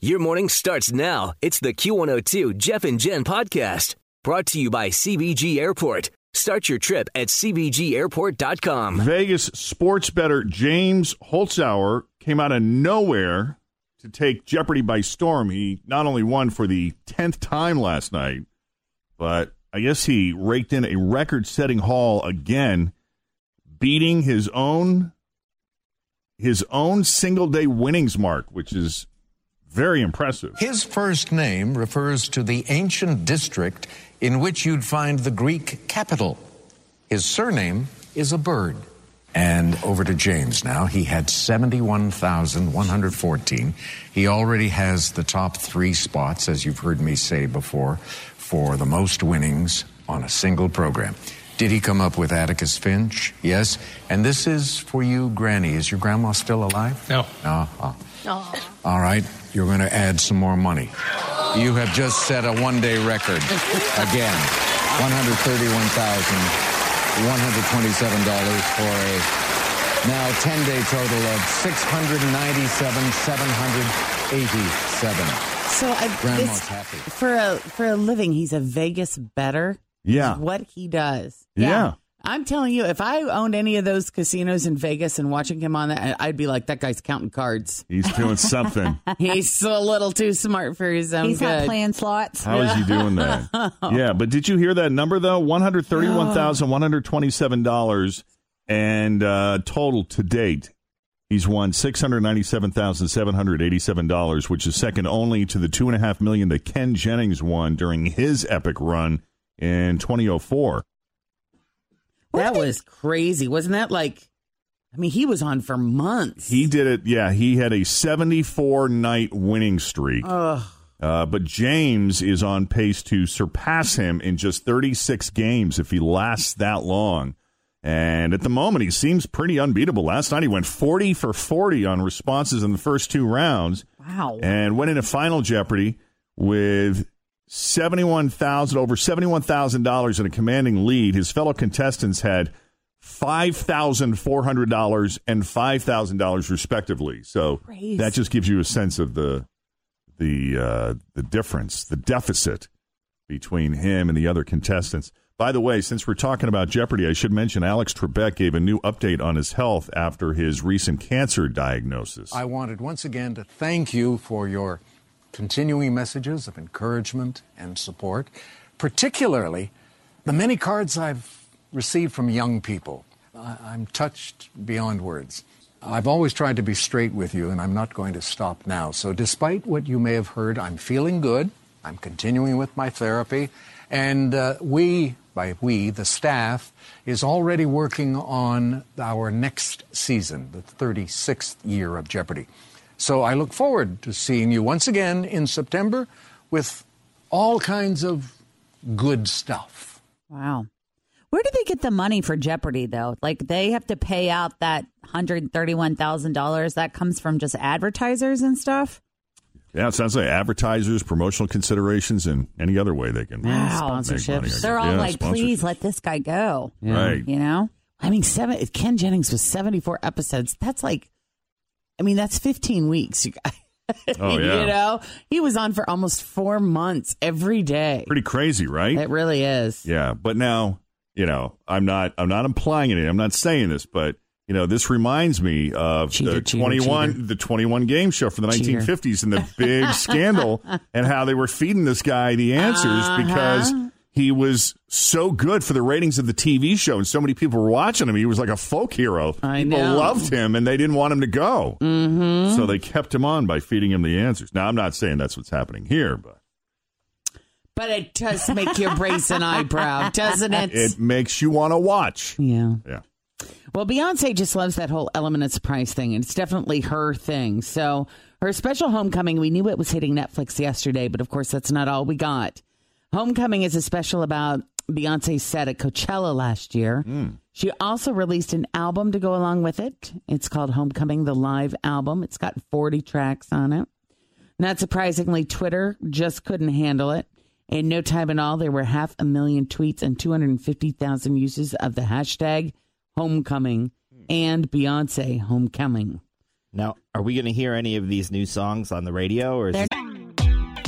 Your morning starts now. It's the Q102 Jeff and Jen podcast brought to you by CVG Airport. Start your trip at CVGAirport.com. Vegas sports bettor James Holzhauer came out of nowhere to take Jeopardy by storm. He not only won for the 10th time last night, but I guess he raked in a record setting haul again, beating his own his own single day winnings mark, which is very impressive. His first name refers to the ancient district in which you'd find the Greek capital. His surname is a bird. And over to James now. He had 71,114. He already has the top three spots, as you've heard me say before, for the most winnings on a single program. Did he come up with Atticus Finch? Yes. And this is for you, Granny. Is your grandma still alive? No. No. Oh. All right. You're going to add some more money. You have just set a one day record. Again, $131,127 for a now 10 day total of 697,787. So I, Grandma's this, happy. for a for a living, he's a Vegas bettor. Yeah. what he does. Yeah. I'm telling you, if I owned any of those casinos in Vegas and watching him on that, I'd be like, that guy's counting cards. He's doing something. He's a little too smart for his own He's good. not playing slots. How is he doing that? yeah, but did you hear that number though? One hundred thirty-one thousand one hundred twenty-seven dollars and uh, total to date. He's won six hundred ninety-seven thousand seven hundred eighty-seven dollars, which is second only to the two and a half million that Ken Jennings won during his epic run in 2004. That was crazy. Wasn't that like I mean, he was on for months. He did it. Yeah, he had a 74 night winning streak. Uh, but James is on pace to surpass him in just 36 games if he lasts that long. And at the moment, he seems pretty unbeatable. Last night, he went 40 for 40 on responses in the first two rounds. Wow. And went into Final Jeopardy with 71,000 over $71,000 in a commanding lead. His fellow contestants had $5,400 and $5,000 respectively. So Crazy. that just gives you a sense of the the uh, the difference, the deficit between him and the other contestants. By the way, since we're talking about Jeopardy, I should mention Alex Trebek gave a new update on his health after his recent cancer diagnosis. I wanted once again to thank you for your continuing messages of encouragement and support, particularly the many cards I've received from young people. I'm touched beyond words. I've always tried to be straight with you, and I'm not going to stop now. So, despite what you may have heard, I'm feeling good. I'm continuing with my therapy. And uh, we, by we, the staff, is already working on our next season, the 36th year of Jeopardy. So I look forward to seeing you once again in September with all kinds of good stuff. Wow. Where do they get the money for Jeopardy though? Like they have to pay out that hundred thirty-one thousand dollars. That comes from just advertisers and stuff. yeah, it sounds like advertisers, promotional considerations, and any other way they can Wow. make I Sponsorships. They're all Yeah, like, please let this guy go. Right. You know? I mean, seven. Ken Jennings was seventy-four episodes. That's like, I mean, that's fifteen weeks. You guys. Oh, yeah. you know, he was on for almost four months every day. Pretty crazy, right? It really is. Yeah, but now you know I'm not I'm not implying it. I'm not saying this, but you know this reminds me of Cheater, the cheater, 21 cheater. the 21 game show from the Cheater. 1950s and the big scandal and how they were feeding this guy the answers Uh-huh. because he was so good for the ratings of the TV show and so many people were watching him. He was like a folk hero. I people know. loved him and they didn't want him to go. Mm-hmm. So they kept him on by feeding him the answers. Now I'm not saying that's what's happening here, but But it does make you brace an eyebrow, doesn't it? it makes you want to watch. yeah. Yeah. Well, Beyonce just loves that whole element of surprise thing, and it's definitely her thing. So, her special homecoming, we knew it was hitting Netflix yesterday, but of course, that's not all we got. Homecoming is a special about Beyonce's set at Coachella last year. Hmm. She also released an album to go along with it. It's called Homecoming, the live album. It's got 40 tracks on it. Not surprisingly, Twitter just couldn't handle it. In no time at all, there were half a million tweets and 250,000 uses of the hashtag homecoming and Beyonce homecoming. Now, are we going to hear any of these new songs on the radio, or is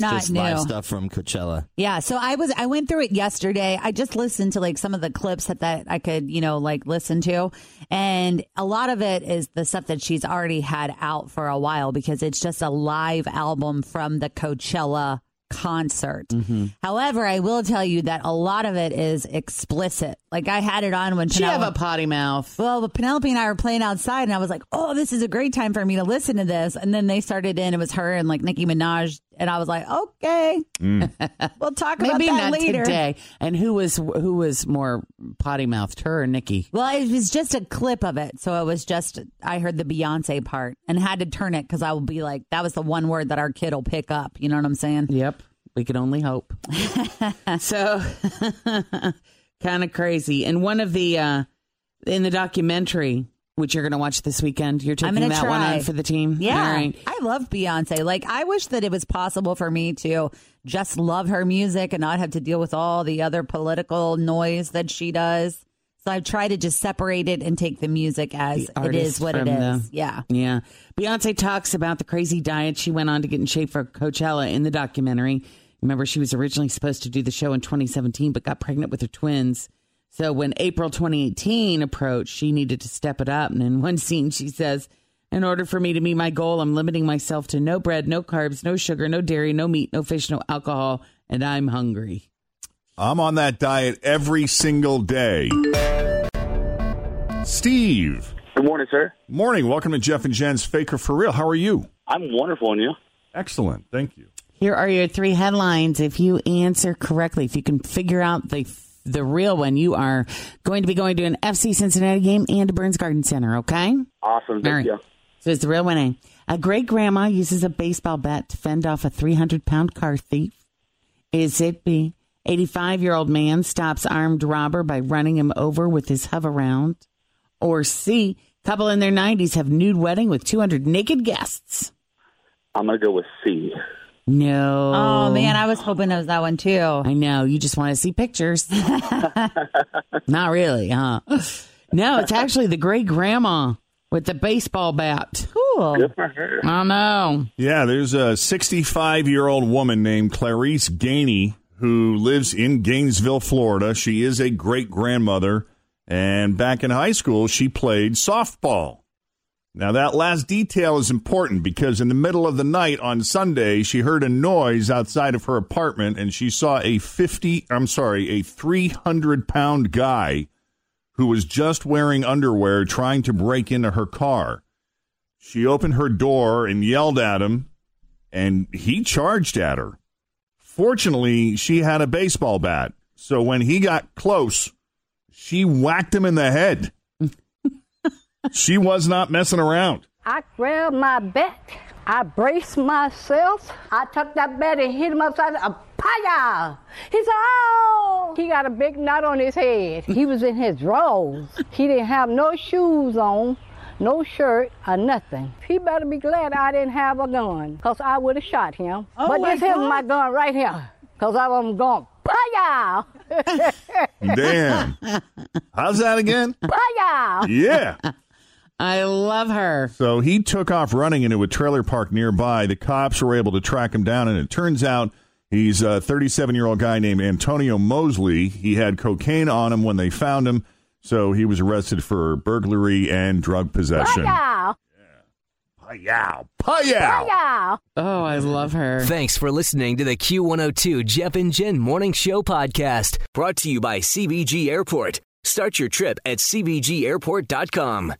Not just new. live stuff from Coachella? Yeah, so I was I went through it yesterday. I just listened to like some of the clips that, that I could, you know, like listen to. And a lot of it is the stuff that she's already had out for a while because it's just a live album from the Coachella concert. Mm-hmm. However, I will tell you that a lot of it is explicit. Like I had it on when She have a potty mouth. well, Penelope and I were playing outside, and I was like, "Oh, this is a great time for me to listen to this." And then they started in; it was her and like Nicki Minaj, and I was like, "Okay, mm. we'll talk about Maybe that not later." today. And who was who was more potty mouthed, her or Nicki? Well, it was just a clip of it, so it was just I heard the Beyonce part and had to turn it because I will be like, "That was the one word that our kid will pick up." You know what I'm saying? Yep. We can only hope. so kind of crazy. And one of the uh in the documentary, which you're gonna watch this weekend, you're taking that one on for the team. Yeah, right. I love Beyonce. Like, I wish that it was possible for me to just love her music and not have to deal with all the other political noise that she does. So I try to just separate it and take the music as The it is what it is. the- Yeah. Yeah. Beyonce talks about the crazy diet she went on to get in shape for Coachella in the documentary. Remember, she was originally supposed to do the show in 2017, but got pregnant with her twins. So when April 2018 approached, she needed to step it up. And in one scene, she says, In order for me to meet my goal, I'm limiting myself to no bread, no carbs, no sugar, no dairy, no meat, no fish, no alcohol, and I'm hungry. I'm on that diet every single day. Steve. Good morning, sir. Morning. Welcome to Jeff and Jen's Faker for Real. How are you? I'm wonderful, and you? Excellent. Thank you. Here are your three headlines. If you answer correctly, if you can figure out the the real one, you are going to be going to an FC Cincinnati game and a Burns Garden Center. Okay. Awesome. Thank right. you. So it's the real winning. Eh? A great grandma uses a baseball bat to fend off a 300 pound car thief. Is it B? 85 year old man stops armed robber by running him over with his Hoveround. Or C? Couple in their 90s have nude wedding with 200 naked guests. I'm gonna go with C. No. Oh, man. I was hoping it was that one too. I know. You just want to see pictures. Not really, huh? No, it's actually the great grandma with the baseball bat. Cool. Good for her. I know. Yeah, there's a 65 year old woman named Clarice Gainey who lives in Gainesville, Florida. She is a great grandmother, and back in high school, she played softball. Now, that last detail is important because in the middle of the night on Sunday, she heard a noise outside of her apartment and she saw a 50, I'm sorry, a 300 pound guy who was just wearing underwear trying to break into her car. She opened her door and yelled at him, and he charged at her. Fortunately, she had a baseball bat, so when he got close, she whacked him in the head. She was not messing around. I grabbed my bat. I braced myself. I took that bat and hit him upside the Paya! He said, oh! He got a big knot on his head. He was in his drawers. He didn't have no shoes on, no shirt, or nothing. He better be glad I didn't have a gun, because I would have shot him. Oh, but my this is my gun right here, because I was going, Paya! Paya! Damn. How's that again? Paya! Yeah. I love her. So he took off running into a trailer park nearby. The cops were able to track him down, and it turns out he's a 37 year old guy named Antonio Mosley. He had cocaine on him when they found him, so he was arrested for burglary and drug possession. Paya! Payow. Payow. Paya! Oh, I love her. Thanks for listening to the Q102 Jeff and Jen Morning Show podcast, brought to you by CVG Airport. Start your trip at CVGAirport.com.